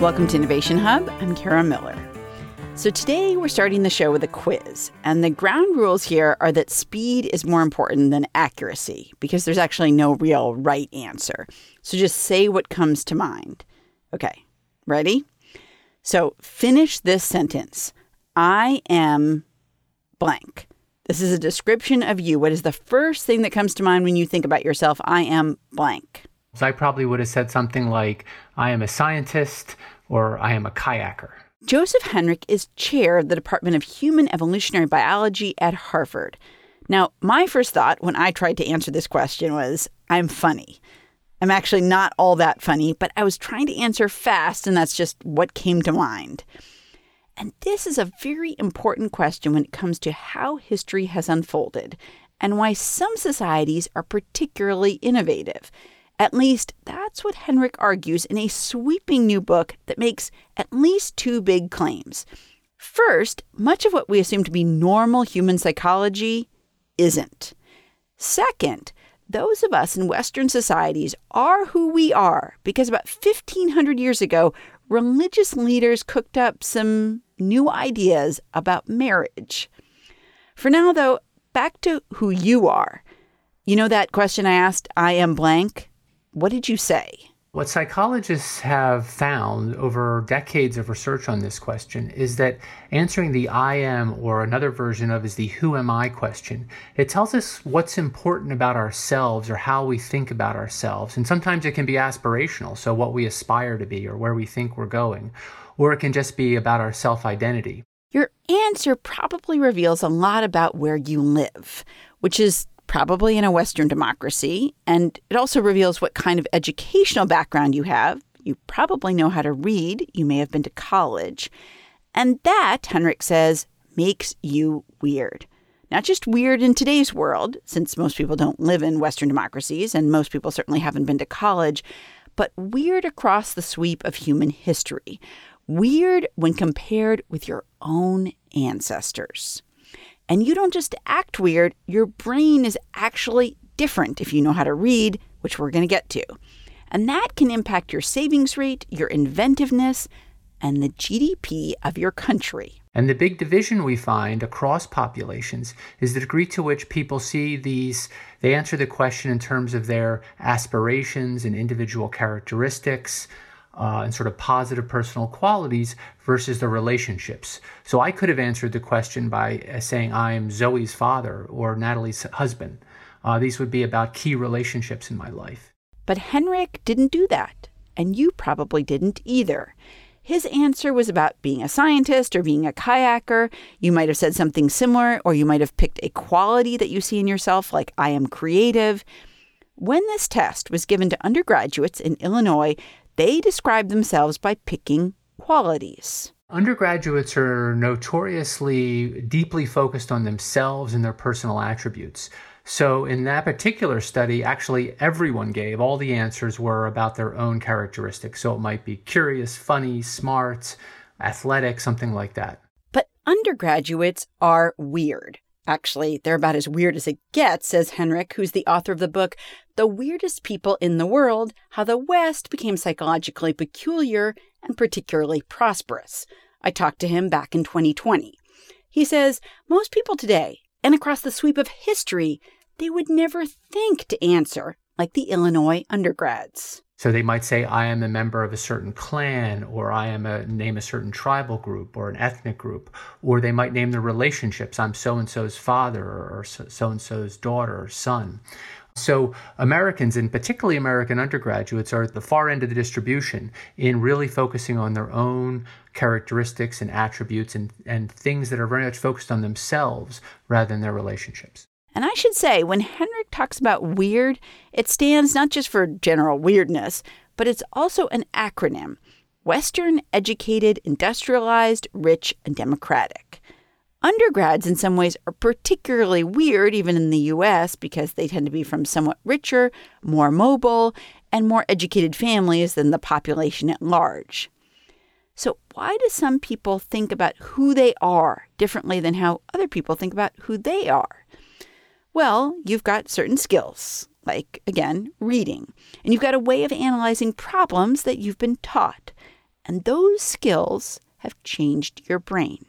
Welcome to Innovation Hub. I'm Kara Miller. So, today we're starting the show with a quiz. And the ground rules here are that speed is more important than accuracy because there's actually no real right answer. So, just say what comes to mind. Okay, ready? So, finish this sentence I am blank. This is a description of you. What is the first thing that comes to mind when you think about yourself? I am blank. So I probably would have said something like, I am a scientist or I am a kayaker. Joseph Henrich is chair of the Department of Human Evolutionary Biology at Harvard. Now, my first thought when I tried to answer this question was, I'm funny. I'm actually not all that funny, but I was trying to answer fast, and that's just what came to mind. And this is a very important question when it comes to how history has unfolded and why some societies are particularly innovative. At least that's what Henrich argues in a sweeping new book that makes at least two big claims. First, much of what we assume to be normal human psychology isn't. Second, those of us in Western societies are who we are because about 1500 years ago, religious leaders cooked up some new ideas about marriage. For now, though, back to who you are. You know that question I asked, I am blank? What did you say? What psychologists have found over decades of research on this question is that answering the I am or another version of is the who am I question, it tells us what's important about ourselves or how we think about ourselves. And sometimes it can be aspirational, so what we aspire to be or where we think we're going, or it can just be about our self identity. Your answer probably reveals a lot about where you live, which is probably in a Western democracy. And it also reveals what kind of educational background you have. You probably know how to read. You may have been to college. And that, Henrich says, makes you weird. Not just weird in today's world, since most people don't live in Western democracies and most people certainly haven't been to college, but weird across the sweep of human history. Weird when compared with your own ancestors. And you don't just act weird, your brain is actually different if you know how to read, which we're going to get to. And that can impact your savings rate, your inventiveness, and the GDP of your country. And the big division we find across populations is the degree to which people see these, they answer the question in terms of their aspirations and individual characteristics, uh, and sort of positive personal qualities versus the relationships. So I could have answered the question by uh, saying I'm Zoe's father or Natalie's husband. Uh, these would be about key relationships in my life. But Henrich didn't do that, and you probably didn't either. His answer was about being a scientist or being a kayaker. You might have said something similar, or you might have picked a quality that you see in yourself, like I am creative. When this test was given to undergraduates in Illinois, they describe themselves by picking qualities. Undergraduates are notoriously deeply focused on themselves and their personal attributes. So, in that particular study, actually everyone gave, all the answers were about their own characteristics. So, it might be curious, funny, smart, athletic, something like that. But undergraduates are weird. Actually, they're about as weird as it gets, says Henrich, who's the author of the book, The Weirdest People in the World How the West Became Psychologically Peculiar and Particularly Prosperous. I talked to him back in 2020. He says most people today, and across the sweep of history, they would never think to answer like the Illinois undergrads. So they might say, I am a member of a certain clan, or I am a name a certain tribal group or an ethnic group, or they might name their relationships. I'm so and so's father or so and so's daughter or son. So Americans, and particularly American undergraduates, are at the far end of the distribution in really focusing on their own characteristics and attributes and, and things that are very much focused on themselves rather than their relationships. And I should say, when Henrich talks about weird, it stands not just for general weirdness, but it's also an acronym Western, educated, industrialized, rich, and democratic. Undergrads, in some ways, are particularly weird, even in the US, because they tend to be from somewhat richer, more mobile, and more educated families than the population at large. So, why do some people think about who they are differently than how other people think about who they are? Well, you've got certain skills, like, again, reading, and you've got a way of analyzing problems that you've been taught. and those skills have changed your brain.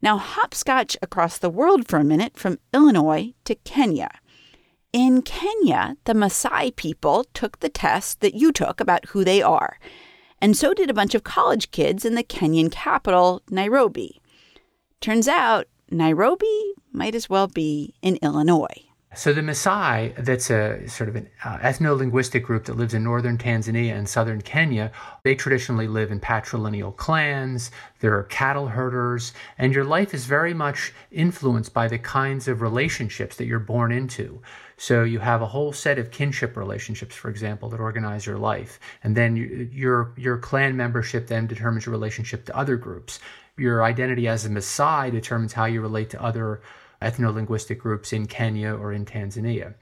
Now, hopscotch across the world for a minute from Illinois to Kenya. In Kenya, the Maasai people took the test that you took about who they are, and so did a bunch of college kids in the Kenyan capital, Nairobi. Turns out, Nairobi might as well be in Illinois. So the Maasai, that's a sort of an uh, ethno-linguistic group that lives in northern Tanzania and southern Kenya. They traditionally live in patrilineal clans. There are cattle herders, and your life is very much influenced by the kinds of relationships that you're born into. So you have a whole set of kinship relationships, for example, that organize your life, and then you, your your clan membership then determines your relationship to other groups. Your identity as a Maasai determines how you relate to other ethno-linguistic groups in Kenya or in Tanzania.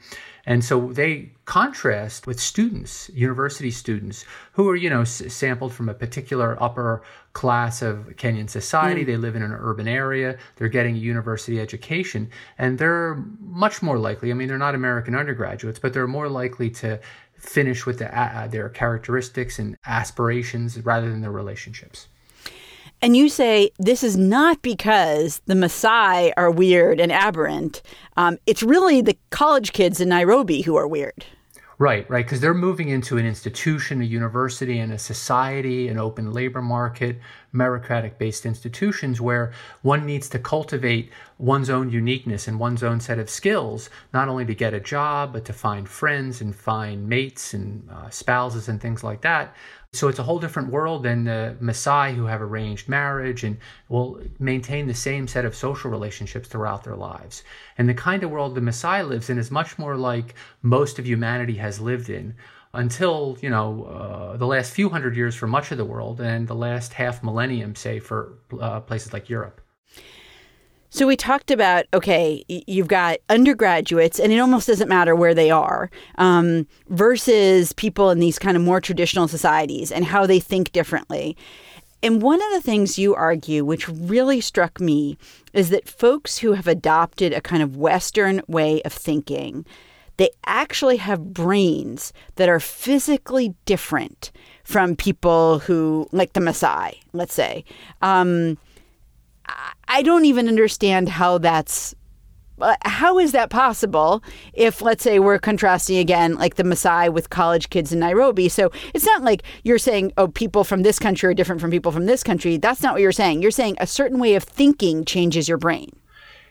And so they contrast with students, university students, who are, you know, s- sampled from a particular upper class of Kenyan society. Mm. They live in an urban area. They're getting a university education. And they're much more likely, I mean, they're not American undergraduates, but they're more likely to finish with the, uh, their characteristics and aspirations rather than their relationships. And you say this is not because the Maasai are weird and aberrant. Um, it's really the college kids in Nairobi who are weird. Right, right, because they're moving into an institution, a university, and a society, an open labor market, meritocratic based institutions where one needs to cultivate one's own uniqueness and one's own set of skills, not only to get a job, but to find friends and find mates and uh, spouses and things like that. So it's a whole different world than the Maasai who have arranged marriage and will maintain the same set of social relationships throughout their lives. And the kind of world the Maasai lives in is much more like most of humanity has lived in until, you know, uh, the last few hundred years for much of the world and the last half millennium, say, for uh, places like Europe. So we talked about okay, you've got undergraduates, and it almost doesn't matter where they are, um, versus people in these kind of more traditional societies and how they think differently. And one of the things you argue, which really struck me, is that folks who have adopted a kind of Western way of thinking, they actually have brains that are physically different from people who, like the Maasai, let's say. Um, I don't even understand how that's uh, how is that possible if let's say we're contrasting again like the Maasai with college kids in Nairobi? So it's not like you're saying oh people from this country are different from people from this country. That's not what you're saying. You're saying a certain way of thinking changes your brain.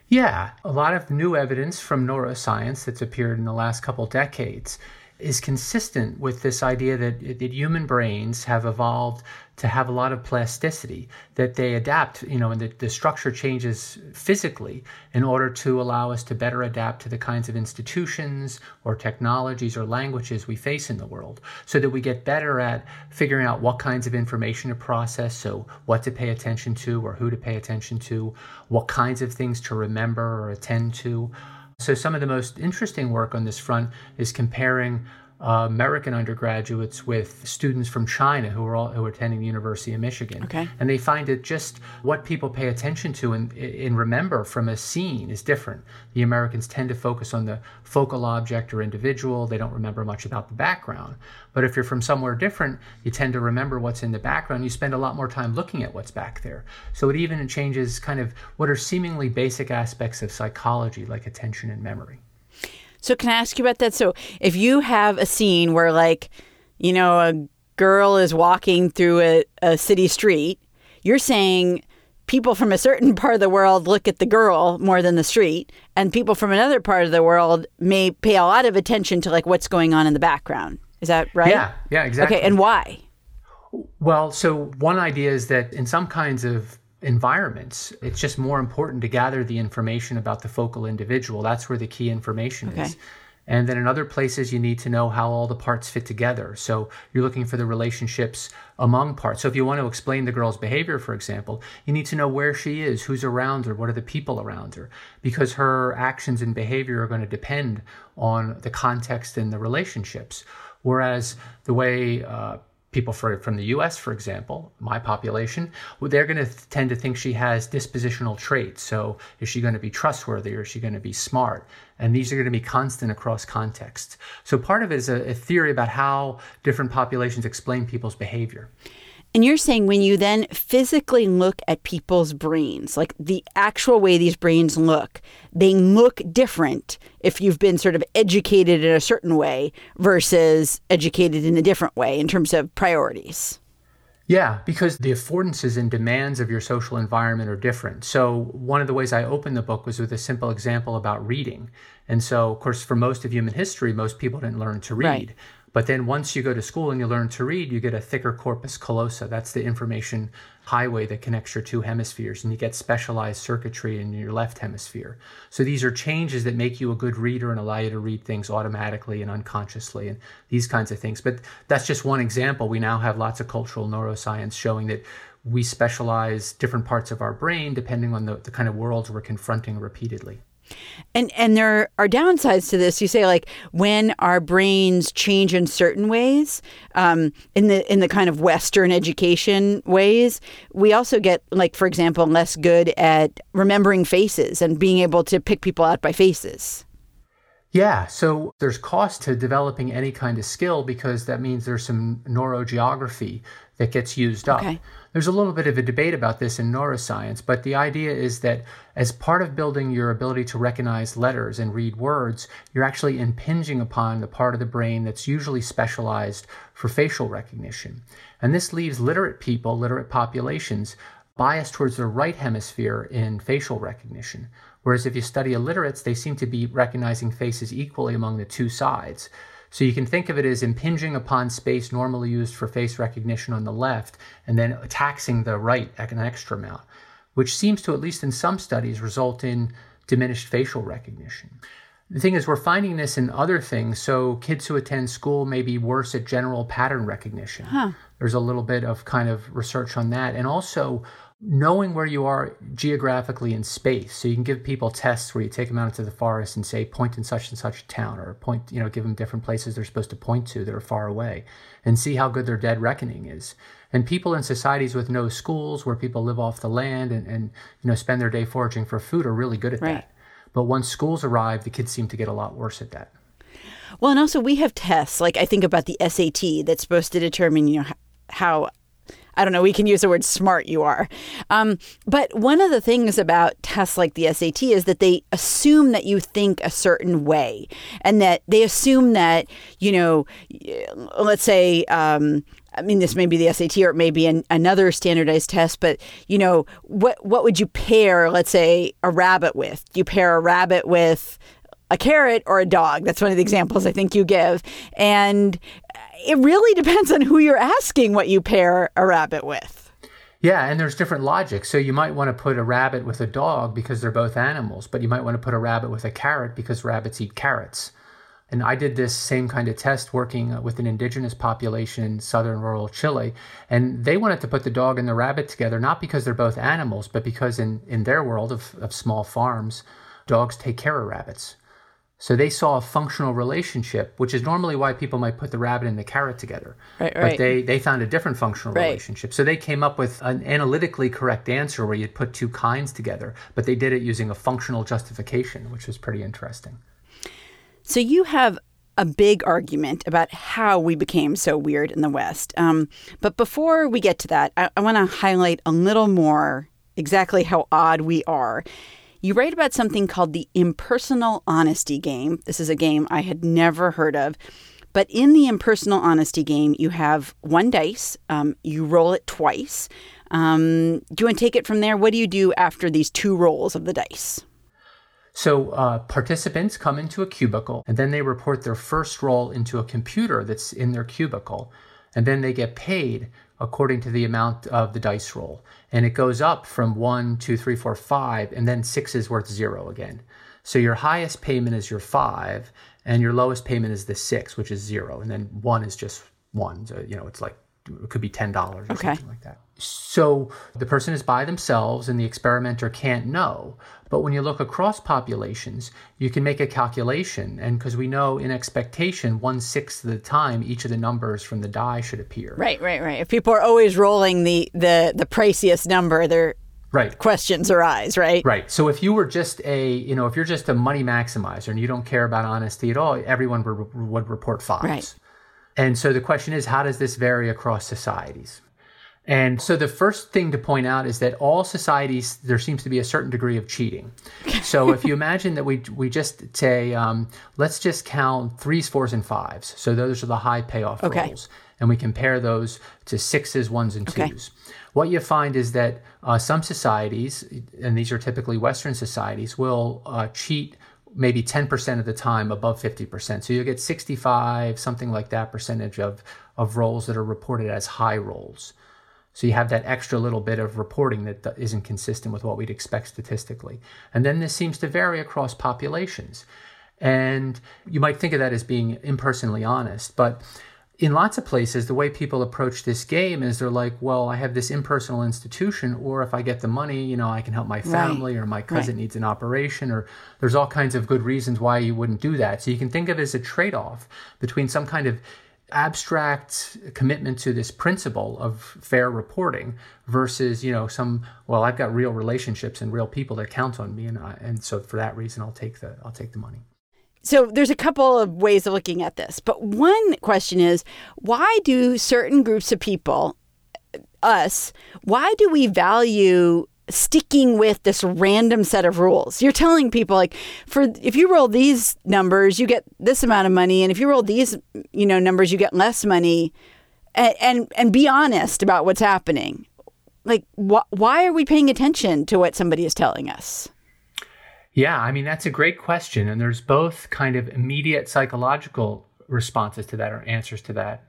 Yeah. A lot of new evidence from neuroscience that's appeared in the last couple decades is consistent with this idea that, that human brains have evolved to have a lot of plasticity, that they adapt, you know, and the, the structure changes physically in order to allow us to better adapt to the kinds of institutions or technologies or languages we face in the world, so that we get better at figuring out what kinds of information to process, so what to pay attention to or who to pay attention to, what kinds of things to remember or attend to. So, some of the most interesting work on this front is comparing uh, American undergraduates with students from China who are all, who are attending the University of Michigan. Okay. And they find that just what people pay attention to and, and remember from a scene is different. The Americans tend to focus on the focal object or individual. They don't remember much about the background. But if you're from somewhere different, you tend to remember what's in the background. You spend a lot more time looking at what's back there. So it even changes kind of what are seemingly basic aspects of psychology like attention and memory. So can I ask you about that? So if you have a scene where like, you know, a girl is walking through a, a city street, you're saying people from a certain part of the world look at the girl more than the street, and people from another part of the world may pay a lot of attention to like what's going on in the background. Is that right? Yeah, yeah, exactly. Okay, and why? Well, so one idea is that in some kinds of environments, it's just more important to gather the information about the focal individual. That's where the key information okay. is. And then in other places, you need to know how all the parts fit together. So you're looking for the relationships among parts. So if you want to explain the girl's behavior, for example, you need to know where she is, who's around her, what are the people around her, because her actions and behavior are going to depend on the context and the relationships. Whereas the way uh, people for, from the US, for example, my population, they're going to tend to think she has dispositional traits. So, is she going to be trustworthy or is she going to be smart? And these are going to be constant across contexts. So, part of it is a, a theory about how different populations explain people's behavior. And you're saying when you then physically look at people's brains, like the actual way these brains look, they look different if you've been sort of educated in a certain way versus educated in a different way in terms of priorities. Yeah, because the affordances and demands of your social environment are different. So, one of the ways I opened the book was with a simple example about reading. And so, of course, for most of human history, most people didn't learn to read. Right. But then once you go to school and you learn to read, you get a thicker corpus callosum. That's the information highway that connects your two hemispheres, and you get specialized circuitry in your left hemisphere. So these are changes that make you a good reader and allow you to read things automatically and unconsciously, and these kinds of things. But that's just one example. We now have lots of cultural neuroscience showing that we specialize different parts of our brain depending on the, the kind of worlds we're confronting repeatedly. And and there are downsides to this. You say like when our brains change in certain ways, um, in the in the kind of Western education ways, we also get like for example less good at remembering faces and being able to pick people out by faces. Yeah, so there's cost to developing any kind of skill because that means there's some neurogeography that gets used up. Okay. There's a little bit of a debate about this in neuroscience, but the idea is that as part of building your ability to recognize letters and read words, you're actually impinging upon the part of the brain that's usually specialized for facial recognition. And this leaves literate people, literate populations, biased towards the right hemisphere in facial recognition. Whereas if you study illiterates, they seem to be recognizing faces equally among the two sides. So you can think of it as impinging upon space normally used for face recognition on the left and then taxing the right an extra amount, which seems to, at least in some studies, result in diminished facial recognition. The thing is, we're finding this in other things. So kids who attend school may be worse at general pattern recognition. Huh. There's a little bit of kind of research on that. And also, knowing where you are geographically in space. So you can give people tests where you take them out into the forest and say, point in such and such a town, or point, you know, give them different places they're supposed to point to that are far away, and see how good their dead reckoning is. And people in societies with no schools, where people live off the land and, and you know spend their day foraging for food, are really good at right. that. But once schools arrive, the kids seem to get a lot worse at that. Well, and also we have tests. Like I think about the SAT that's supposed to determine, you know, how I don't know, we can use the word smart you are. Um, but one of the things about tests like the SAT is that they assume that you think a certain way and that they assume that, you know, let's say, um, I mean, this may be the SAT or it may be an, another standardized test, but you know, what what would you pair, let's say, a rabbit with? Do you pair a rabbit with a carrot or a dog? That's one of the examples I think you give. And it really depends on who you're asking what you pair a rabbit with. Yeah, and there's different logic. So you might want to put a rabbit with a dog because they're both animals, but you might want to put a rabbit with a carrot because rabbits eat carrots. And I did this same kind of test working uh, with an indigenous population in southern rural Chile. And they wanted to put the dog and the rabbit together, not because they're both animals, but because in, in their world of, of small farms, dogs take care of rabbits. So they saw a functional relationship, which is normally why people might put the rabbit and the carrot together. Right, right. But they, they found a different functional right. relationship. So they came up with an analytically correct answer where you'd put two kinds together, but they did it using a functional justification, which was pretty interesting. So you have a big argument about how we became so weird in the West. Um, but before we get to that, I, I want to highlight a little more exactly how odd we are you write about something called the impersonal honesty game. This is a game I had never heard of. But in the impersonal honesty game, you have one dice, um, you roll it twice. Um, do you want to take it from there? What do you do after these two rolls of the dice? So, uh, participants come into a cubicle and then they report their first roll into a computer that's in their cubicle. And then they get paid according to the amount of the dice roll. And it goes up from one, two, three, four, five, and then six is worth zero again. So your highest payment is your five, and your lowest payment is the six, which is zero. And then one is just one. So, you know, it's like, it could be $10 or okay. something like that. So the person is by themselves and the experimenter can't know. But when you look across populations, you can make a calculation. And because we know in expectation, one sixth of the time, each of the numbers from the die should appear. Right, right, right. If people are always rolling the, the, the priciest number, they're right questions arise right right so if you were just a you know if you're just a money maximizer and you don't care about honesty at all everyone would, would report fives right. and so the question is how does this vary across societies And so the first thing to point out is that all societies there seems to be a certain degree of cheating. so if you imagine that we we just say um, let's just count threes, fours, and fives. So those are the high payoff okay. rolls, and we compare those to sixes, ones, and okay. twos. What you find is that uh, some societies, and these are typically Western societies, will uh, cheat maybe 10% of the time above 50%. So you'll get 65, something like that percentage of, of rolls that are reported as high rolls. So you have that extra little bit of reporting that isn't consistent with what we'd expect statistically. And then this seems to vary across populations. And you might think of that as being impersonally honest, but in lots of places, the way people approach this game is they're like, well, I have this impersonal institution, or if I get the money, you know, I can help my family, right. or my cousin right. needs an operation, or there's all kinds of good reasons why you wouldn't do that. So you can think of it as a trade off between some kind of abstract commitment to this principle of fair reporting versus you know some well i've got real relationships and real people that count on me and I, and so for that reason i'll take the i'll take the money. So there's a couple of ways of looking at this but one question is why do certain groups of people us why do we value sticking with this random set of rules. You're telling people like for if you roll these numbers, you get this amount of money and if you roll these, you know, numbers, you get less money. And and, and be honest about what's happening. Like wh- why are we paying attention to what somebody is telling us? Yeah, I mean that's a great question and there's both kind of immediate psychological responses to that or answers to that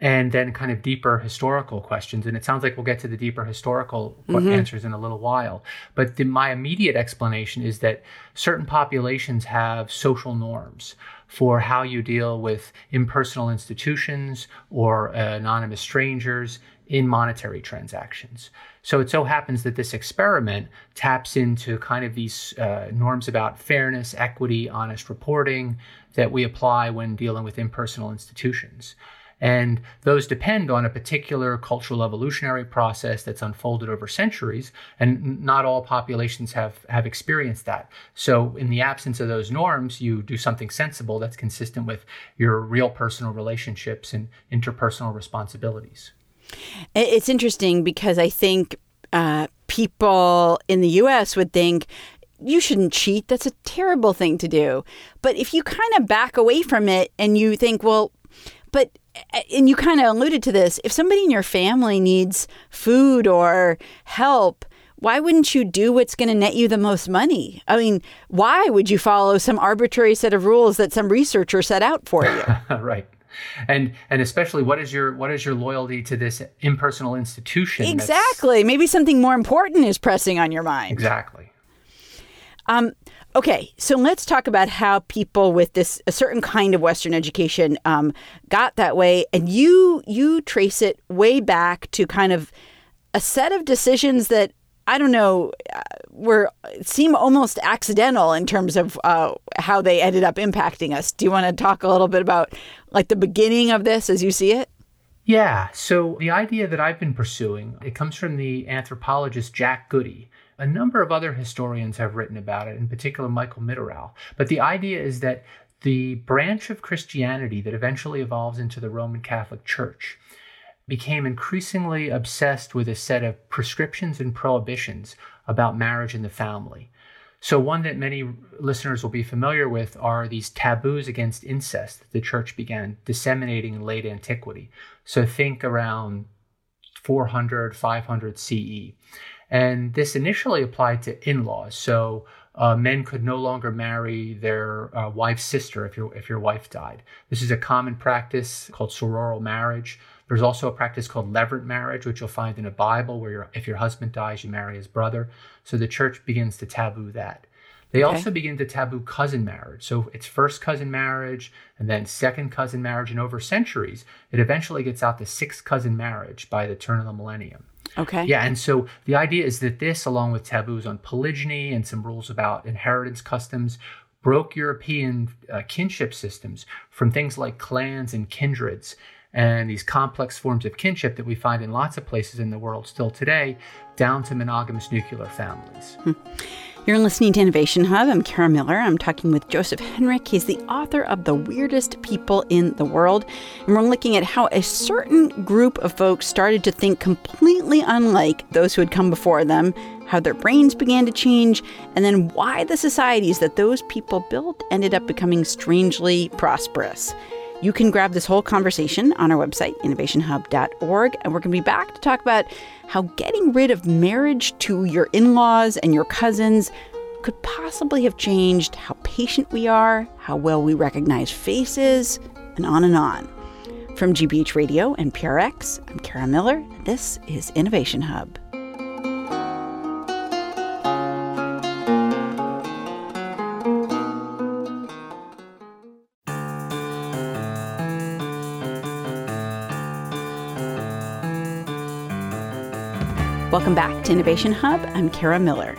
and then kind of deeper historical questions. And it sounds like we'll get to the deeper historical mm-hmm. answers in a little while. But the, my immediate explanation is that certain populations have social norms for how you deal with impersonal institutions or uh, anonymous strangers in monetary transactions. So it so happens that this experiment taps into kind of these uh, norms about fairness, equity, honest reporting that we apply when dealing with impersonal institutions. And those depend on a particular cultural evolutionary process that's unfolded over centuries. And not all populations have, have experienced that. So, in the absence of those norms, you do something sensible that's consistent with your real personal relationships and interpersonal responsibilities. It's interesting because I think uh, people in the US would think, you shouldn't cheat. That's a terrible thing to do. But if you kind of back away from it and you think, well, but and you kind of alluded to this if somebody in your family needs food or help why wouldn't you do what's going to net you the most money? I mean why would you follow some arbitrary set of rules that some researcher set out for you? Right. And and especially what is your what is your loyalty to this impersonal institution exactly. Maybe something more important is pressing on your mind. Exactly. Um, Okay, so let's talk about how people with this a certain kind of Western education um, got that way, and you you trace it way back to kind of a set of decisions that I don't know uh, were seem almost accidental in terms of uh, how they ended up impacting us. Do you want to talk a little bit about like the beginning of this as you see it? Yeah. So the idea that I've been pursuing it comes from the anthropologist Jack Goody a number of other historians have written about it, in particular Michael Mitterauer. But the idea is that the branch of Christianity that eventually evolves into the Roman Catholic Church became increasingly obsessed with a set of prescriptions and prohibitions about marriage and the family. So, one that many listeners will be familiar with are these taboos against incest that the church began disseminating in late antiquity. So, think around 400, 500 CE. And this initially applied to in laws. So uh, men could no longer marry their uh, wife's sister if your, if your wife died. This is a common practice called sororal marriage. There's also a practice called levirate marriage, which you'll find in a Bible, where if your husband dies, you marry his brother. So the church begins to taboo that. They okay. also begin to taboo cousin marriage. So it's first cousin marriage and then second cousin marriage. And over centuries, it eventually gets out to sixth cousin marriage by the turn of the millennium. Okay. Yeah, and so the idea is that this, along with taboos on polygyny and some rules about inheritance customs, broke European uh, kinship systems from things like clans and kindreds and these complex forms of kinship that we find in lots of places in the world still today, down to monogamous nuclear families. You're listening to Innovation Hub. I'm Kara Miller. I'm talking with Joseph Henrich. He's the author of The Weirdest People in the World. And we're looking at how a certain group of folks started to think completely unlike those who had come before them, how their brains began to change, and then why the societies that those people built ended up becoming strangely prosperous. You can grab this whole conversation on our website, innovationhub.org, and we're going to be back to talk about how getting rid of marriage to your in laws and your cousins could possibly have changed how patient we are, how well we recognize faces, and on and on. From GBH Radio and PRX, I'm Kara Miller. This is Innovation Hub. Welcome back to Innovation Hub. I'm Kara Miller.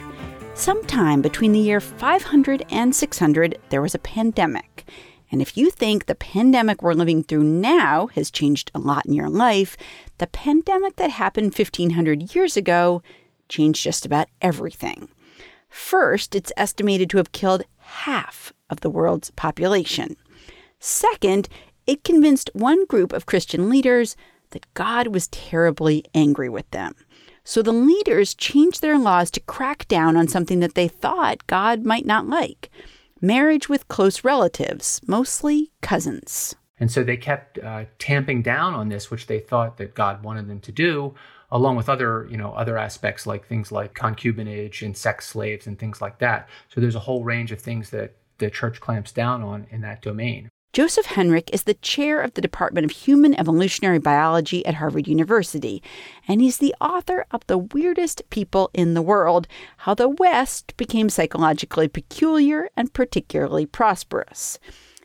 Sometime between the year 500 and 600, there was a pandemic. And if you think the pandemic we're living through now has changed a lot in your life, the pandemic that happened 1500 years ago changed just about everything. First, it's estimated to have killed half of the world's population. Second, it convinced one group of Christian leaders that God was terribly angry with them. So the leaders changed their laws to crack down on something that they thought God might not like marriage with close relatives, mostly cousins. And so they kept uh, tamping down on this, which they thought that God wanted them to do, along with other, you know, other aspects like things like concubinage and sex slaves and things like that. So there's a whole range of things that the church clamps down on in that domain. Joseph Henrich is the chair of the Department of Human Evolutionary Biology at Harvard University, and he's the author of The Weirdest People in the World How the West Became Psychologically Peculiar and Particularly Prosperous.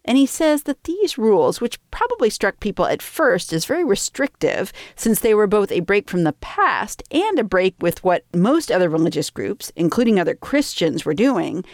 And he says that these rules, which probably struck people at first as very restrictive, since they were both a break from the past and a break with what most other religious groups, including other Christians, were doing,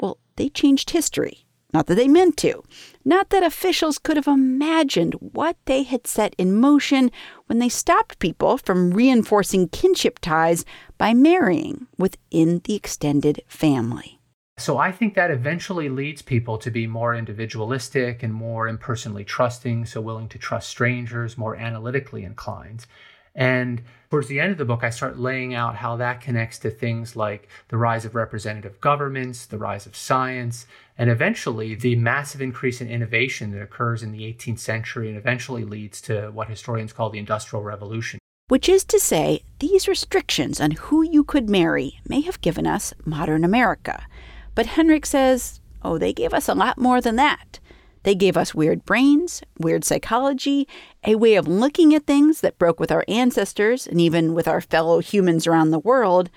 well, they changed history not that they meant to. Not that officials could have imagined what they had set in motion when they stopped people from reinforcing kinship ties by marrying within the extended family. So I think that eventually leads people to be more individualistic and more impersonally trusting, so willing to trust strangers, more analytically inclined. And towards the end of the book, I start laying out how that connects to things like the rise of representative governments, the rise of science, and eventually the massive increase in innovation that occurs in the 18th century and eventually leads to what historians call the Industrial Revolution. Which is to say, these restrictions on who you could marry may have given us modern America. But Henrich says, oh, they gave us a lot more than that. They gave us weird brains, weird psychology, a way of looking at things that broke with our ancestors and even with our fellow humans around the world.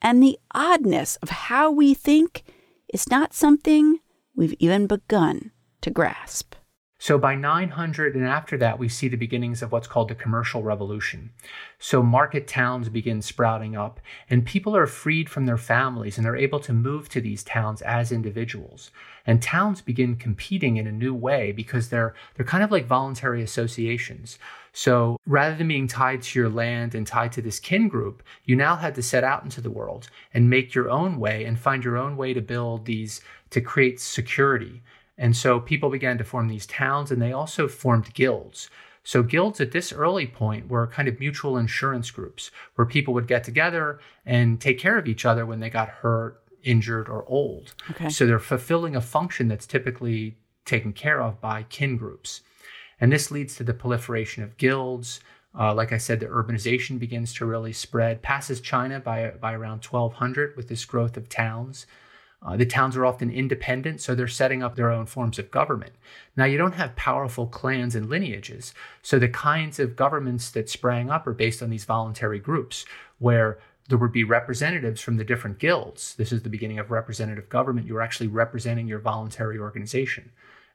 And the oddness of how we think is not something we've even begun to grasp. So by 900 and after that, we see the beginnings of what's called the commercial revolution. So market towns begin sprouting up, and people are freed from their families and they're able to move to these towns as individuals. And towns begin competing in a new way because they're they're kind of like voluntary associations. So rather than being tied to your land and tied to this kin group, you now had to set out into the world and make your own way and find your own way to build these to create security and so people began to form these towns and they also formed guilds. So, guilds at this early point were kind of mutual insurance groups where people would get together and take care of each other when they got hurt, injured, or old. Okay. So, they're fulfilling a function that's typically taken care of by kin groups. And this leads to the proliferation of guilds. Uh, like I said, the urbanization begins to really spread, passes China by, by around 1200 with this growth of towns. Uh, the towns are often independent, so they're setting up their own forms of government. Now, you don't have powerful clans and lineages, so the kinds of governments that sprang up are based on these voluntary groups where there would be representatives from the different guilds. This is the beginning of representative government. You're actually representing your voluntary organization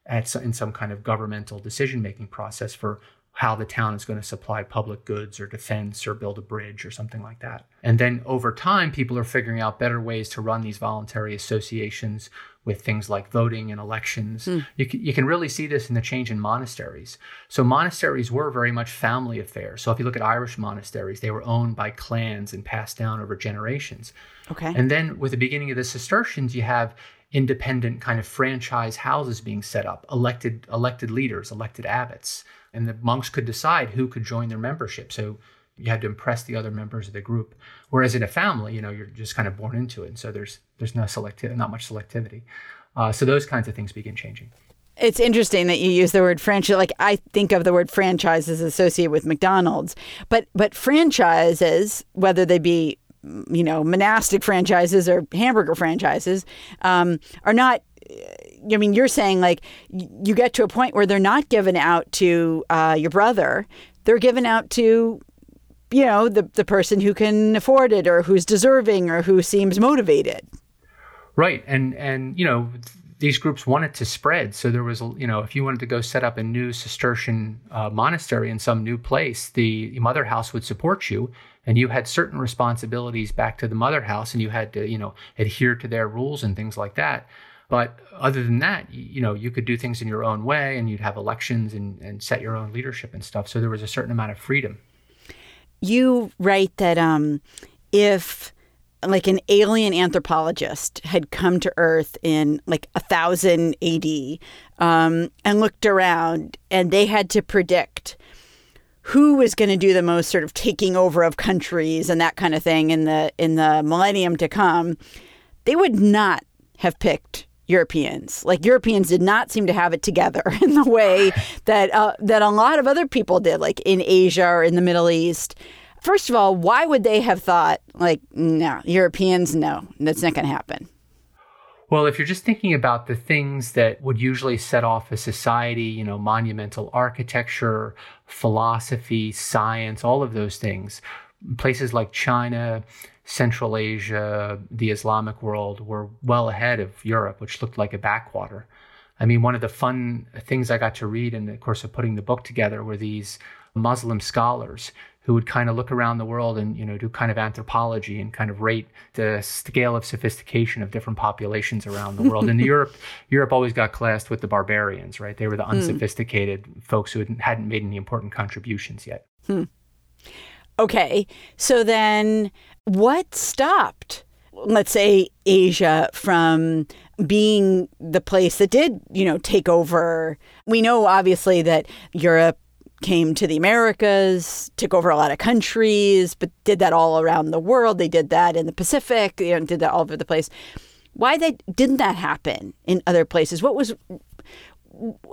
at, in some kind of governmental decision making process for how the town is going to supply public goods or defense or build a bridge or something like that. And then over time, people are figuring out better ways to run these voluntary associations with things like voting and elections. Mm. You, can, you can really see this in the change in monasteries. So, monasteries were very much family affairs. So, if you look at Irish monasteries, they were owned by clans and passed down over generations. Okay. And then with the beginning of the Cistercians, you have independent kind of franchise houses being set up, elected elected leaders, elected abbots, and the monks could decide who could join their membership. So you had to impress the other members of the group. Whereas in a family, you know, you're just kind of born into it, and so there's there's no selectivity, not much selectivity. Uh, so those kinds of things begin changing. It's interesting that you use the word franchise. Like I think of the word franchise as associated with McDonald's, but but franchises, whether they be you know monastic franchises or hamburger franchises, um, are not. I mean, you're saying like you get to a point where they're not given out to uh, your brother; they're given out to you know the the person who can afford it or who's deserving or who seems motivated. Right, and and you know these groups wanted to spread. So there was, you know, if you wanted to go set up a new Cistercian uh, monastery in some new place, the mother house would support you, and you had certain responsibilities back to the mother house, and you had to, you know, adhere to their rules and things like that. But other than that, you know, you could do things in your own way, and you'd have elections and, and set your own leadership and stuff. So there was a certain amount of freedom. You write that um, if like an alien anthropologist had come to Earth in like a thousand AD um, and looked around, and they had to predict who was going to do the most sort of taking over of countries and that kind of thing in the in the millennium to come. They would not have picked Europeans. Like Europeans did not seem to have it together in the way that uh, that a lot of other people did, like in Asia or in the Middle East first of all, why would they have thought, like, no, Europeans, no, that's not going to happen? Well, if you're just thinking about the things that would usually set off a society, you know, monumental architecture, philosophy, science, all of those things, places like China, Central Asia, the Islamic world were well ahead of Europe, which looked like a backwater. I mean, one of the fun things I got to read in the course of putting the book together were these Muslim scholars who would kind of look around the world and you know do kind of anthropology and kind of rate the scale of sophistication of different populations around the world. and Europe, Europe always got classed with the barbarians, right? They were the hmm. unsophisticated mm. folks who hadn't made any important contributions yet. Hmm. Okay, so then what stopped? Let's say Asia from being the place that did, you know, take over. We know obviously that Europe came to the Americas, took over a lot of countries, but did that all around the world. They did that in the Pacific, you know, did that all over the place. Why they didn't that happen in other places? What was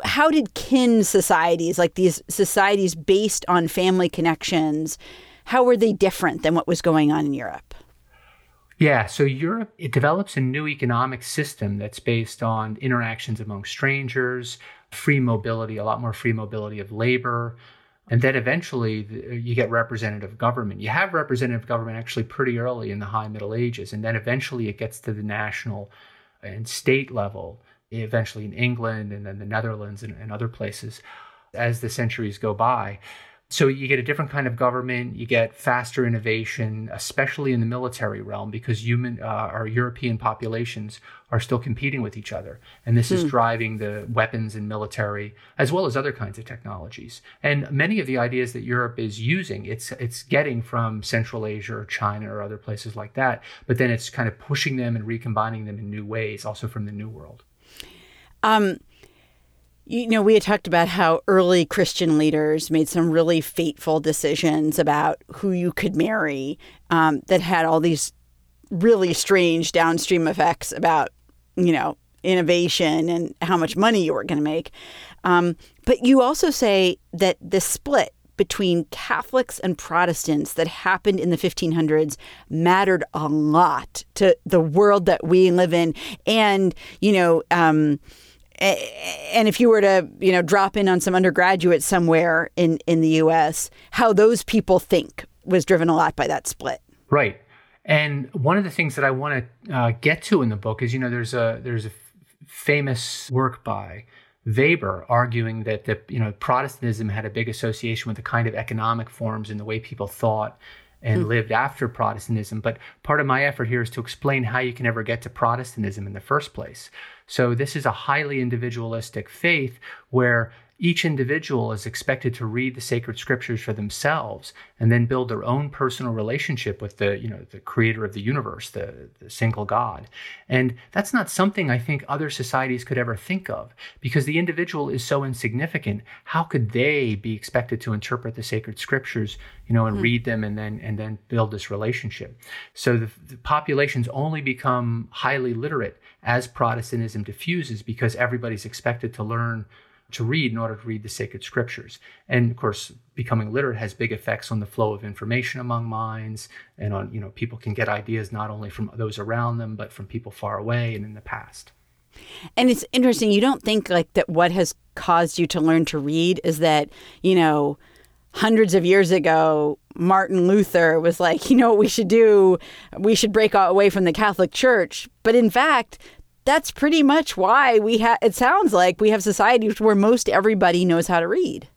how did kin societies, like these societies based on family connections, how were they different than what was going on in Europe? Yeah, so Europe it develops a new economic system that's based on interactions among strangers, free mobility, a lot more free mobility of labor. And then eventually you get representative government. You have representative government actually pretty early in the high Middle Ages. And then eventually it gets to the national and state level, eventually in England and then the Netherlands and, and other places as the centuries go by. So you get a different kind of government. You get faster innovation, especially in the military realm, because human uh, our European populations are still competing with each other, and this is hmm. driving the weapons and military as well as other kinds of technologies. And many of the ideas that Europe is using, it's it's getting from Central Asia or China or other places like that, but then it's kind of pushing them and recombining them in new ways, also from the New World. Um you know, we had talked about how early Christian leaders made some really fateful decisions about who you could marry um, that had all these really strange downstream effects about, you know, innovation and how much money you were going to make. Um, but you also say that the split between Catholics and Protestants that happened in the 1500s mattered a lot to the world that we live in. And, you know, um, and if you were to you know drop in on some undergraduates somewhere in in the U.S., how those people think was driven a lot by that split. Right. And one of the things that I want to uh, get to in the book is, you know, there's a there's a f- famous work by Weber arguing that the you know Protestantism had a big association with the kind of economic forms and the way people thought and mm. lived after Protestantism. But part of my effort here is to explain how you can ever get to Protestantism in the first place. So this is a highly individualistic faith where each individual is expected to read the sacred scriptures for themselves and then build their own personal relationship with the, you know, the creator of the universe, the, the single God. And that's not something I think other societies could ever think of because the individual is so insignificant. How could they be expected to interpret the sacred scriptures, you know, and mm-hmm. read them and then and then build this relationship? So the, the populations only become highly literate as Protestantism diffuses because everybody's expected to learn to read in order to read the sacred scriptures. And of course, becoming literate has big effects on the flow of information among minds and on, you know, people can get ideas not only from those around them, but from people far away and in the past. And it's interesting, you don't think like that what has caused you to learn to read is that, you know, hundreds of years ago, Martin Luther was like, you know what we should do? We should break away from the Catholic Church. But in fact, that's pretty much why we have, it sounds like we have societies where most everybody knows how to read.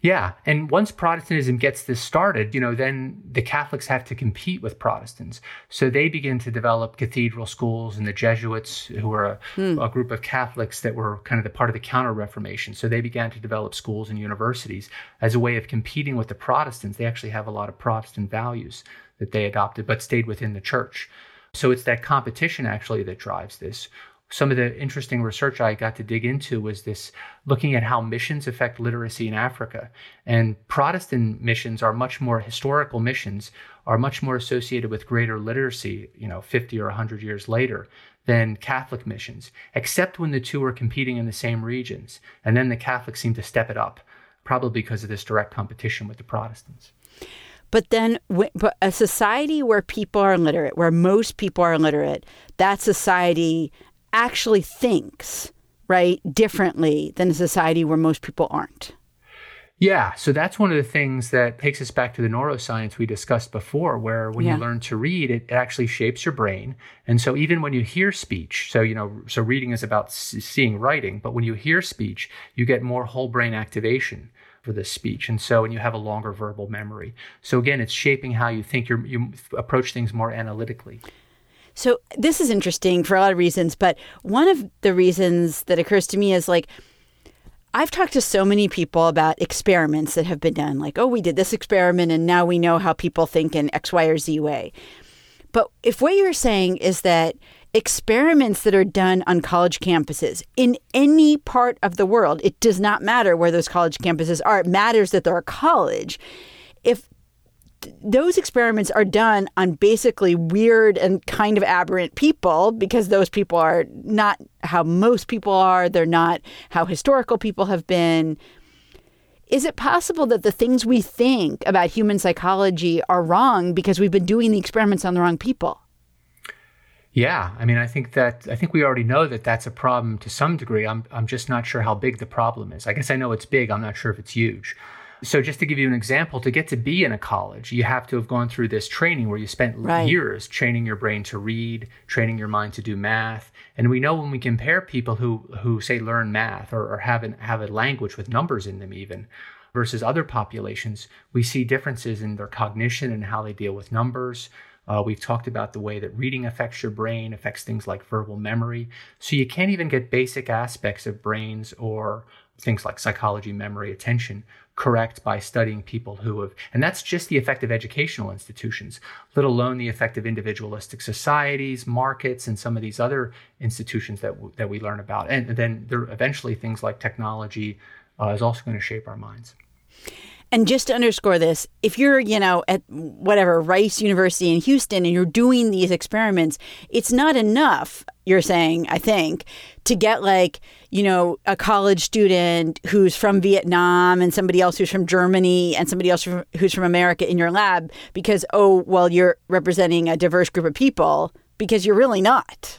Yeah. And once Protestantism gets this started, you know, then the Catholics have to compete with Protestants. So they begin to develop cathedral schools and the Jesuits, who were a, hmm. a group of Catholics that were kind of the part of the Counter Reformation. So they began to develop schools and universities as a way of competing with the Protestants. They actually have a lot of Protestant values that they adopted, but stayed within the church. So it's that competition actually that drives this. Some of the interesting research I got to dig into was this looking at how missions affect literacy in Africa. And Protestant missions are much more historical missions, are much more associated with greater literacy, you know, 50 or 100 years later than Catholic missions, except when the two are competing in the same regions. And then the Catholics seem to step it up, probably because of this direct competition with the Protestants. But then, but a society where people are literate, where most people are literate, that society actually thinks right differently than a society where most people aren't. Yeah, so that's one of the things that takes us back to the neuroscience we discussed before, where when yeah. you learn to read, it, it, actually shapes your brain. And so even when you hear speech, so you know, so reading is about seeing writing, but when you hear speech, you get more whole brain activation for this speech. And so, and you have a longer verbal memory. So again, it's shaping how you think you you approach things more analytically. So this is interesting for a lot of reasons, but one of the reasons that occurs to me is like I've talked to so many people about experiments that have been done, like, oh, we did this experiment and now we know how people think in X, Y, or Z way. But if what you're saying is that experiments that are done on college campuses in any part of the world. It does not matter where those college campuses are. It matters that they're a college. If those experiments are done on basically weird and kind of aberrant people because those people are not how most people are, they're not how historical people have been. Is it possible that the things we think about human psychology are wrong because we've been doing the experiments on the wrong people? Yeah, I mean, I think that I think we already know that that's a problem to some degree. I'm I'm just not sure how big the problem is. I guess I know it's big. I'm not sure if it's huge. So just to give you an example, to get to be in a college, you have to have gone through this training where you spent right. years training your brain to read, training your mind to do math. And we know when we compare people who who say learn math or, or have an, have a language with numbers in them even versus other populations, we see differences in their cognition and how they deal with numbers uh, we've talked about the way that reading affects your brain, affects things like verbal memory. So you can't even get basic aspects of brains or things like psychology, memory, attention correct by studying people who have, and that's just the effect of educational institutions, let alone the effect of individualistic societies, markets, and some of these other institutions that, w- that we learn about. And then there eventually things like technology uh, is also going to shape our minds. And just to underscore this, if you're, you know, at whatever Rice University in Houston and you're doing these experiments, it's not enough, you're saying, I think, to get like, you know, a college student who's from Vietnam and somebody else who's from Germany and somebody else who's from America in your lab because, oh, well, you're representing a diverse group of people because you're really not.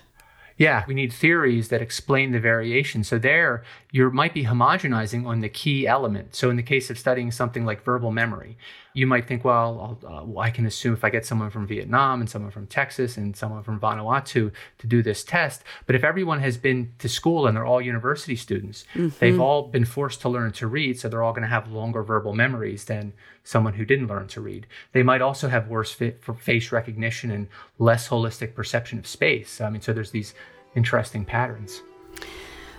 Yeah, we need theories that explain the variation. So there, you might be homogenizing on the key element. So in the case of studying something like verbal memory, you might think, well, uh, well, I can assume if I get someone from Vietnam and someone from Texas and someone from Vanuatu to do this test. But if everyone has been to school and they're all university students, mm-hmm. they've all been forced to learn to read, so they're all going to have longer verbal memories than someone who didn't learn to read. They might also have worse fit for face recognition and less holistic perception of space. I mean, so there's these interesting patterns.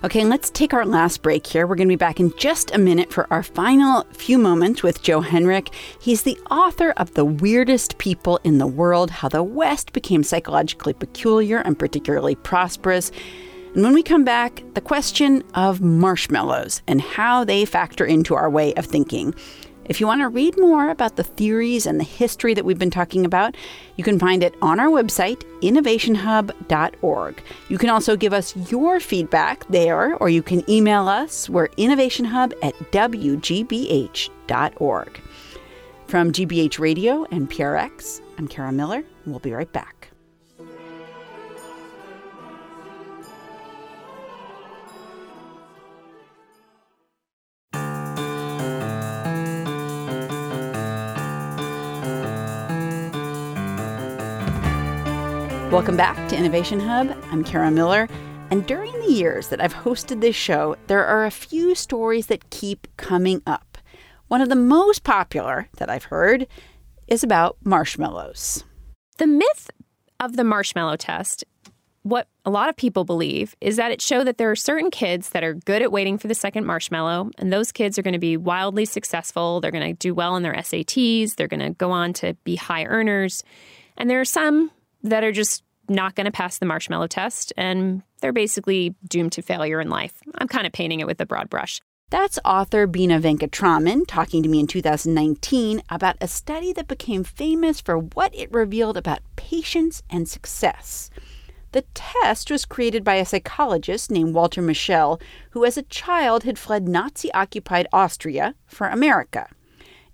Okay, let's take our last break here. We're going to be back in just a minute for our final few moments with Joe Henrich. He's the author of The Weirdest People in the World How the West Became Psychologically Peculiar and Particularly Prosperous. And when we come back, the question of marshmallows and how they factor into our way of thinking. If you want to read more about the theories and the history that we've been talking about, you can find it on our website, innovationhub.org. You can also give us your feedback there, or you can email us. We're innovationhub at wgbh.org. From GBH Radio and PRX, I'm Kara Miller. We'll be right back. Welcome back to Innovation Hub. I'm Kara Miller. And during the years that I've hosted this show, there are a few stories that keep coming up. One of the most popular that I've heard is about marshmallows. The myth of the marshmallow test, what a lot of people believe, is that it showed that there are certain kids that are good at waiting for the second marshmallow, and those kids are going to be wildly successful. They're going to do well in their SATs, they're going to go on to be high earners. And there are some that are just not going to pass the marshmallow test and they're basically doomed to failure in life. I'm kind of painting it with a broad brush. That's author Bina Venkataraman talking to me in 2019 about a study that became famous for what it revealed about patience and success. The test was created by a psychologist named Walter Mischel, who as a child had fled Nazi occupied Austria for America.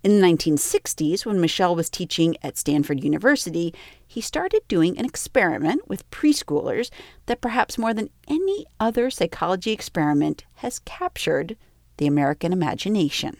In the 1960s, when Mischel was teaching at Stanford University, he started doing an experiment with preschoolers that perhaps more than any other psychology experiment has captured the American imagination.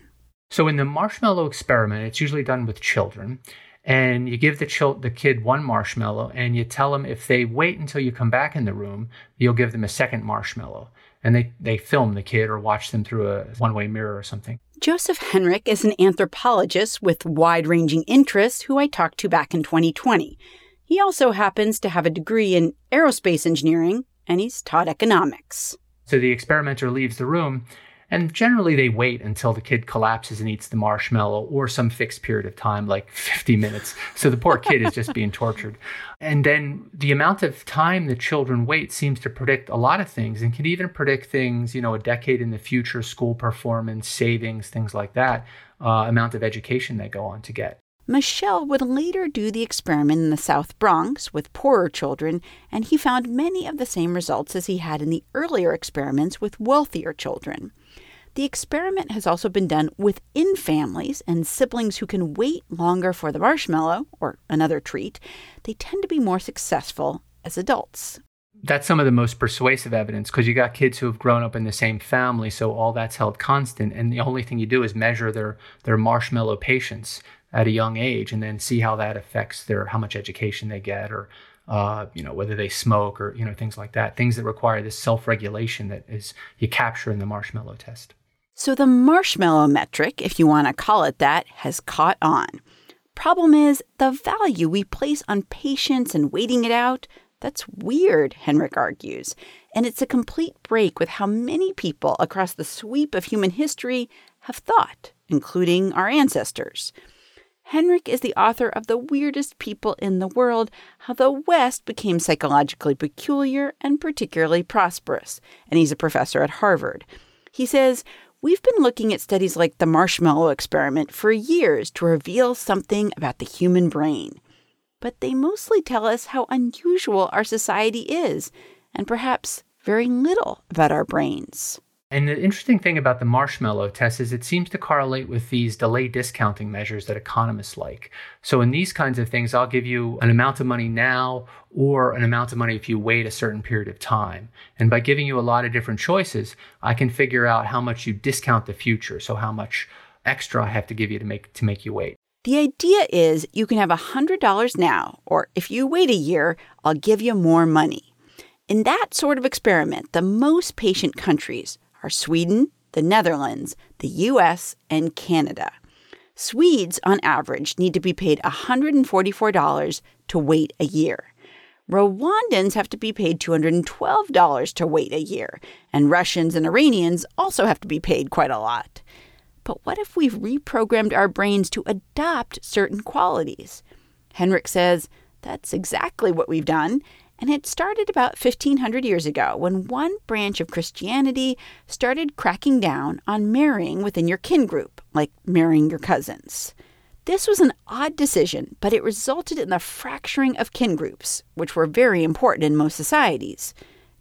So, in the marshmallow experiment, it's usually done with children. And you give the, chil- the kid one marshmallow, and you tell them if they wait until you come back in the room, you'll give them a second marshmallow. And they, they film the kid or watch them through a one way mirror or something. Joseph Henrich is an anthropologist with wide ranging interests who I talked to back in 2020. He also happens to have a degree in aerospace engineering and he's taught economics. So the experimenter leaves the room and generally, they wait until the kid collapses and eats the marshmallow or some fixed period of time, like 50 minutes. So the poor kid is just being tortured. And then the amount of time the children wait seems to predict a lot of things and can even predict things, you know, a decade in the future, school performance, savings, things like that, uh, amount of education they go on to get. Mischel would later do the experiment in the South Bronx with poorer children, and he found many of the same results as he had in the earlier experiments with wealthier children. The experiment has also been done within families, and siblings who can wait longer for the marshmallow or another treat, they tend to be more successful as adults. That's some of the most persuasive evidence because you got kids who have grown up in the same family, so all that's held constant, and the only thing you do is measure their their marshmallow patience at a young age, and then see how that affects their how much education they get, or uh, you know whether they smoke, or you know things like that. Things that require this self regulation that is you capture in the marshmallow test. So the marshmallow metric, if you want to call it that, has caught on. Problem is, the value we place on patience and waiting it out, that's weird, Henrich argues. And it's a complete break with how many people across the sweep of human history have thought, including our ancestors. Henrich is the author of The Weirdest People in the World How the West Became Psychologically Peculiar and Particularly Prosperous, and he's a professor at Harvard. He says, We've been looking at studies like the marshmallow experiment for years to reveal something about the human brain. But they mostly tell us how unusual our society is, and perhaps very little about our brains. And the interesting thing about the marshmallow test is it seems to correlate with these delay discounting measures that economists like. So, in these kinds of things, I'll give you an amount of money now or an amount of money if you wait a certain period of time. And by giving you a lot of different choices, I can figure out how much you discount the future. So, how much extra I have to give you to make, to make you wait. The idea is you can have $100 now, or if you wait a year, I'll give you more money. In that sort of experiment, the most patient countries are Sweden, the Netherlands, the US, and Canada. Swedes, on average, need to be paid $144 to wait a year. Rwandans have to be paid $212 to wait a year, and Russians and Iranians also have to be paid quite a lot. But what if we've reprogrammed our brains to adopt certain qualities? Henrich says that's exactly what we've done, and it started about 1500 years ago when one branch of Christianity started cracking down on marrying within your kin group, like marrying your cousins. This was an odd decision, but it resulted in the fracturing of kin groups, which were very important in most societies.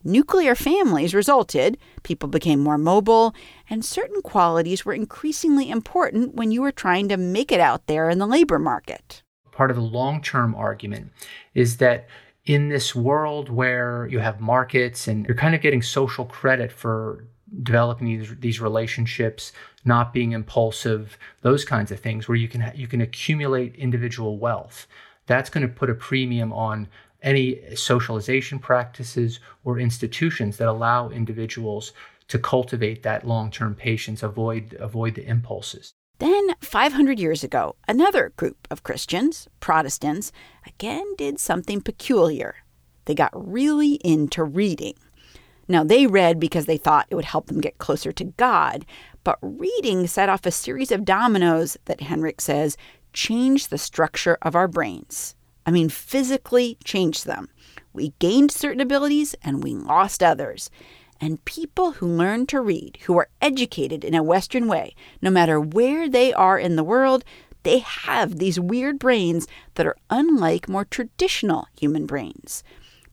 Nuclear families resulted, people became more mobile, and certain qualities were increasingly important when you were trying to make it out there in the labor market. Part of the long term argument is that in this world where you have markets and you're kind of getting social credit for developing these, these relationships, not being impulsive, those kinds of things where you can you can accumulate individual wealth. That's going to put a premium on any socialization practices or institutions that allow individuals to cultivate that long-term patience, avoid avoid the impulses. Then, 500 years ago, another group of Christians, Protestants, again did something peculiar. They got really into reading. Now, they read because they thought it would help them get closer to God, but reading set off a series of dominoes that Henrich says changed the structure of our brains. I mean, physically changed them. We gained certain abilities and we lost others. And people who learn to read, who are educated in a Western way, no matter where they are in the world, they have these weird brains that are unlike more traditional human brains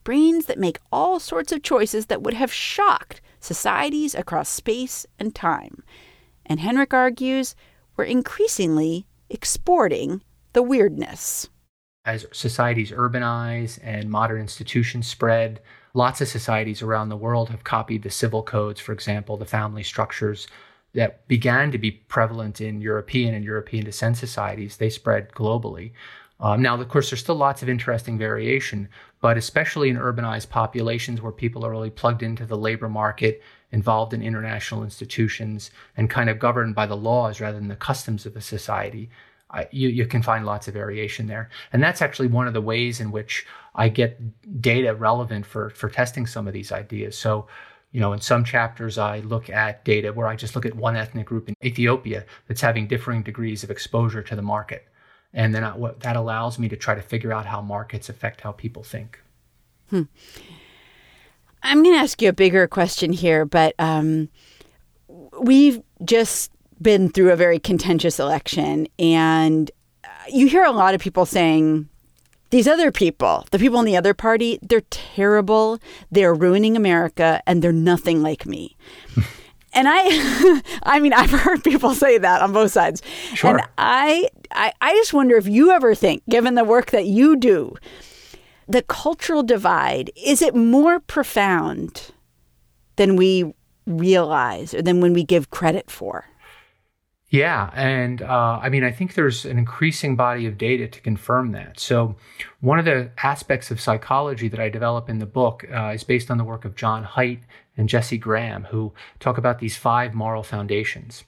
brains that make all sorts of choices that would have shocked societies across space and time. And Henrich argues we're increasingly exporting the weirdness. As societies urbanize and modern institutions spread, lots of societies around the world have copied the civil codes, for example, the family structures that began to be prevalent in European and European descent societies. They spread globally. Um, now, of course, there's still lots of interesting variation, but especially in urbanized populations where people are really plugged into the labor market, involved in international institutions, and kind of governed by the laws rather than the customs of a society, I, you, you can find lots of variation there. And that's actually one of the ways in which I get data relevant for, for testing some of these ideas. So, you know, in some chapters, I look at data where I just look at one ethnic group in Ethiopia that's having differing degrees of exposure to the market and then I, what that allows me to try to figure out how markets affect how people think. Hmm. I'm going to ask you a bigger question here, but um, we've just been through a very contentious election, and uh, you hear a lot of people saying, these other people, the people in the other party, they're terrible. They're ruining America and they're nothing like me. and I, I mean, I've heard people say that on both sides. Sure. And I, I, I just wonder if you ever think, given the work that you do, the cultural divide is it more profound than we realize or than when we give credit for? Yeah, and uh, I mean, I think there's an increasing body of data to confirm that. So, one of the aspects of psychology that I develop in the book uh, is based on the work of John Haidt and Jesse Graham, who talk about these five moral foundations.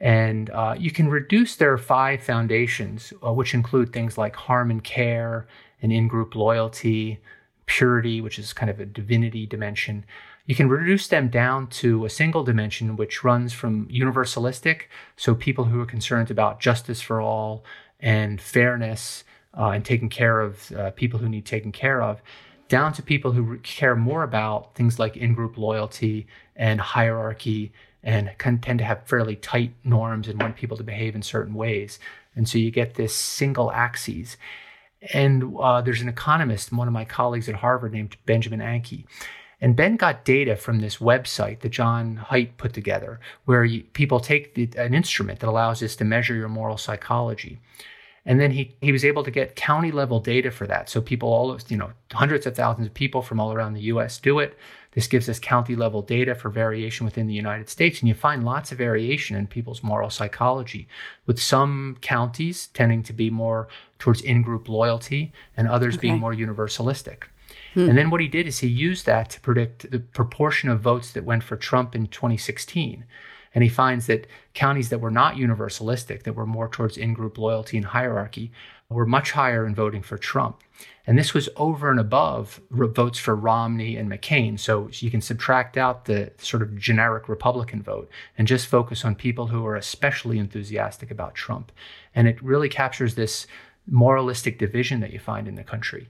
And uh, you can reduce their five foundations, uh, which include things like harm and care, and in group loyalty, purity, which is kind of a divinity dimension, you can reduce them down to a single dimension, which runs from universalistic, so people who are concerned about justice for all and fairness uh, and taking care of uh, people who need taken care of, down to people who care more about things like in group loyalty and hierarchy and can tend to have fairly tight norms and want people to behave in certain ways. And so you get this single axis. And uh, there's an economist, one of my colleagues at Harvard, named Benjamin Enke. And Ben got data from this website that John Haidt put together, where you, people take the, an instrument that allows us to measure your moral psychology. And then he, he was able to get county level data for that. So people all, you know, hundreds of thousands of people from all around the US do it. This gives us county level data for variation within the United States. And you find lots of variation in people's moral psychology, with some counties tending to be more towards in group loyalty and others okay. being more universalistic. Hmm. And then what he did is he used that to predict the proportion of votes that went for Trump in 2016. And he finds that counties that were not universalistic, that were more towards in group loyalty and hierarchy, were much higher in voting for Trump. And this was over and above votes for Romney and McCain. So you can subtract out the sort of generic Republican vote and just focus on people who are especially enthusiastic about Trump. And it really captures this moralistic division that you find in the country.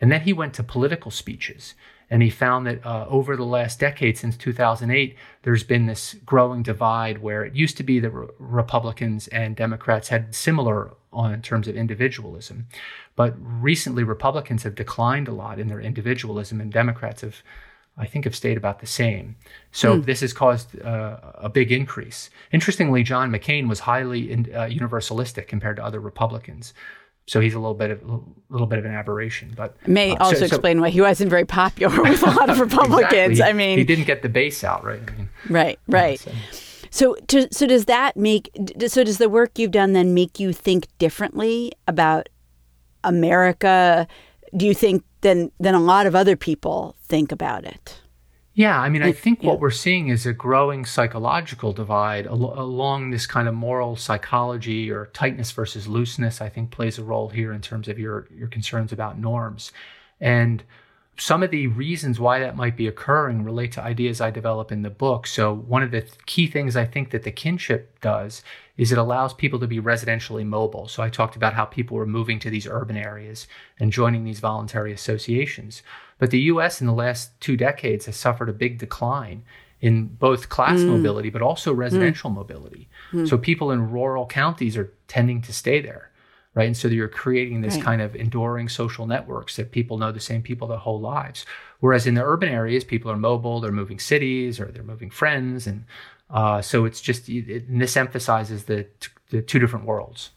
And then he went to political speeches. And he found that uh, over the last decade, since 2008, there's been this growing divide where it used to be that re- Republicans and Democrats had similar on in terms of individualism. But recently, Republicans have declined a lot in their individualism, and Democrats have, I think, have stayed about the same. So mm. this has caused uh, a big increase. Interestingly, John McCain was highly in, uh, universalistic compared to other Republicans. So he's a little bit of a little bit of an aberration, but may uh, also so, explain so, why he wasn't very popular with a lot of Republicans. exactly. I mean, he didn't get the base out right. I mean, right, right. So. So, to, so does that make? So, does the work you've done then make you think differently about America? Do you think than than a lot of other people think about it? Yeah, I mean, I think what we're seeing is a growing psychological divide al- along this kind of moral psychology or tightness versus looseness. I think plays a role here in terms of your your concerns about norms, and some of the reasons why that might be occurring relate to ideas I develop in the book. So, one of the th- key things I think that the kinship does is it allows people to be residentially mobile. So, I talked about how people were moving to these urban areas and joining these voluntary associations. But the US in the last two decades has suffered a big decline in both class mm. mobility, but also residential mm. mobility. Mm. So, people in rural counties are tending to stay there right? And so you're creating this right. kind of enduring social networks that people know the same people their whole lives. Whereas in the urban areas, people are mobile, they're moving cities or they're moving friends, and uh, so it's just it, this emphasizes the the two different worlds.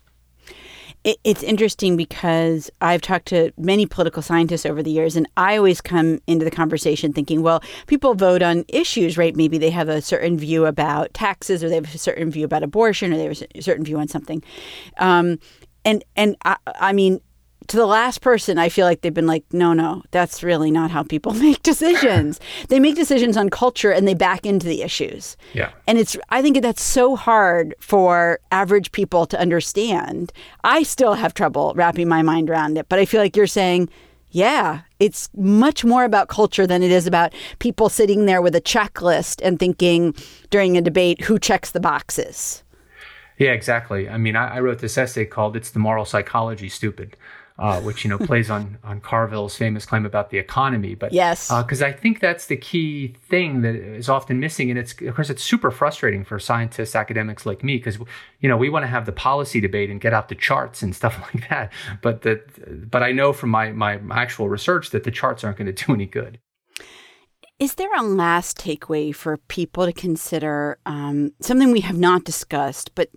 It's interesting because I've talked to many political scientists over the years, and I always come into the conversation thinking, well, people vote on issues, right? Maybe they have a certain view about taxes, or they have a certain view about abortion, or they have a certain view on something. Um, and and I, I mean to the last person, I feel like they've been like, no, no, that's really not how people make decisions. they make decisions on culture and they back into the issues. Yeah. And it's, I think that's so hard for average people to understand. I still have trouble wrapping my mind around it, but I feel like you're saying, yeah, it's much more about culture than it is about people sitting there with a checklist and thinking during a debate who checks the boxes. Yeah, exactly. I mean, I, I wrote this essay called "It's the Moral Psychology Stupid," uh, which you know plays on on Carville's famous claim about the economy. But yes, because uh, I think that's the key thing that is often missing, and it's of course it's super frustrating for scientists, academics like me, because you know we want to have the policy debate and get out the charts and stuff like that. But the but I know from my my actual research that the charts aren't going to do any good. Is there a last takeaway for people to consider? Um, something we have not discussed, but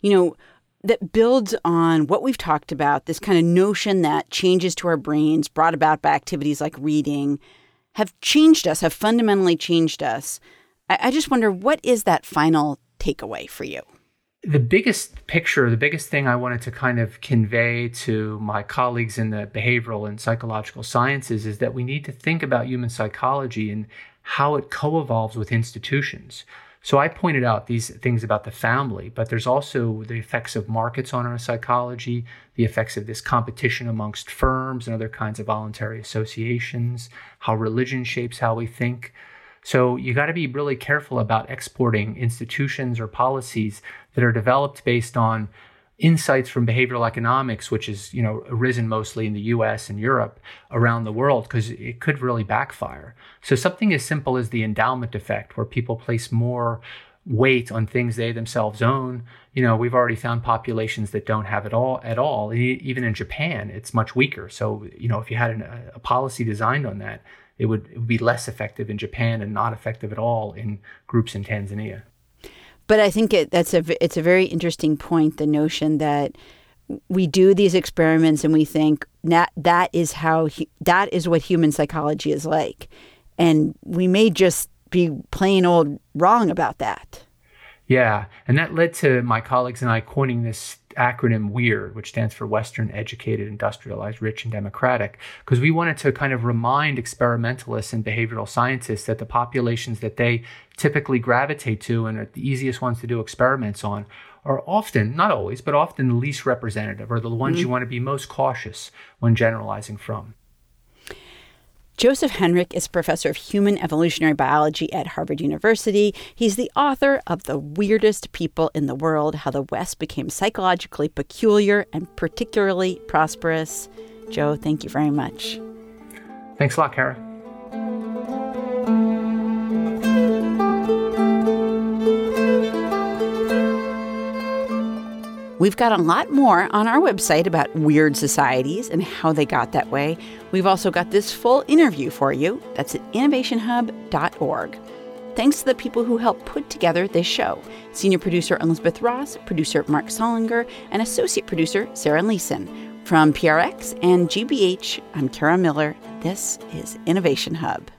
you know, that builds on what we've talked about. This kind of notion that changes to our brains brought about by activities like reading have changed us, have fundamentally changed us. I, I just wonder, what is that final takeaway for you? The biggest picture, the biggest thing I wanted to kind of convey to my colleagues in the behavioral and psychological sciences is that we need to think about human psychology and how it co evolves with institutions. So I pointed out these things about the family, but there's also the effects of markets on our psychology, the effects of this competition amongst firms and other kinds of voluntary associations, how religion shapes how we think. So you got to be really careful about exporting institutions or policies that are developed based on insights from behavioral economics, which is you know arisen mostly in the U.S. and Europe around the world, because it could really backfire. So something as simple as the endowment effect, where people place more weight on things they themselves own. You know, we've already found populations that don't have it all at all. Even in Japan, it's much weaker. So you know, if you had an, a policy designed on that, it would, it would be less effective in Japan and not effective at all in groups in Tanzania. But I think it, that's a it's a very interesting point. The notion that we do these experiments and we think that that is how that is what human psychology is like, and we may just be plain old wrong about that. Yeah. And that led to my colleagues and I coining this acronym WEIRD, which stands for Western Educated, Industrialized, Rich, and Democratic, because we wanted to kind of remind experimentalists and behavioral scientists that the populations that they typically gravitate to and are the easiest ones to do experiments on are often, not always, but often the least representative or the ones mm-hmm. you want to be most cautious when generalizing from. Joseph Henrich is professor of human evolutionary biology at Harvard University. He's the author of The Weirdest People in the World How the West Became Psychologically Peculiar and Particularly Prosperous. Joe, thank you very much. Thanks a lot, Kara. We've got a lot more on our website about weird societies and how they got that way. We've also got this full interview for you. That's at innovationhub.org. Thanks to the people who helped put together this show senior producer Elizabeth Ross, producer Mark Solinger, and associate producer Sarah Leeson. From PRX and GBH, I'm Kara Miller. This is Innovation Hub.